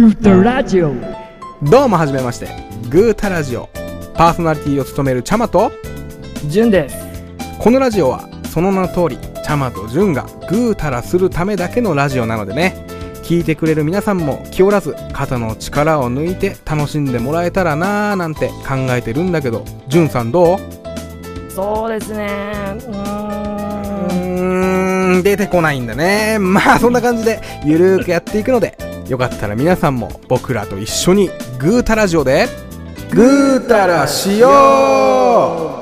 グータラジオ。どうもはじめまして。グータラジオ。パーソナリティを務めるチャマとジュンです。このラジオはその名の通りチャマとジュンがグータラするためだけのラジオなのでね。聞いてくれる皆さんも気負らず肩の力を抜いて楽しんでもらえたらなーなんて考えてるんだけど。ジュンさんどう？そうですね。うん。出てこないんだね。まあそんな感じでゆるーくやっていくのでよかったら皆さんも僕らと一緒にグータラジオで。グータラしよう。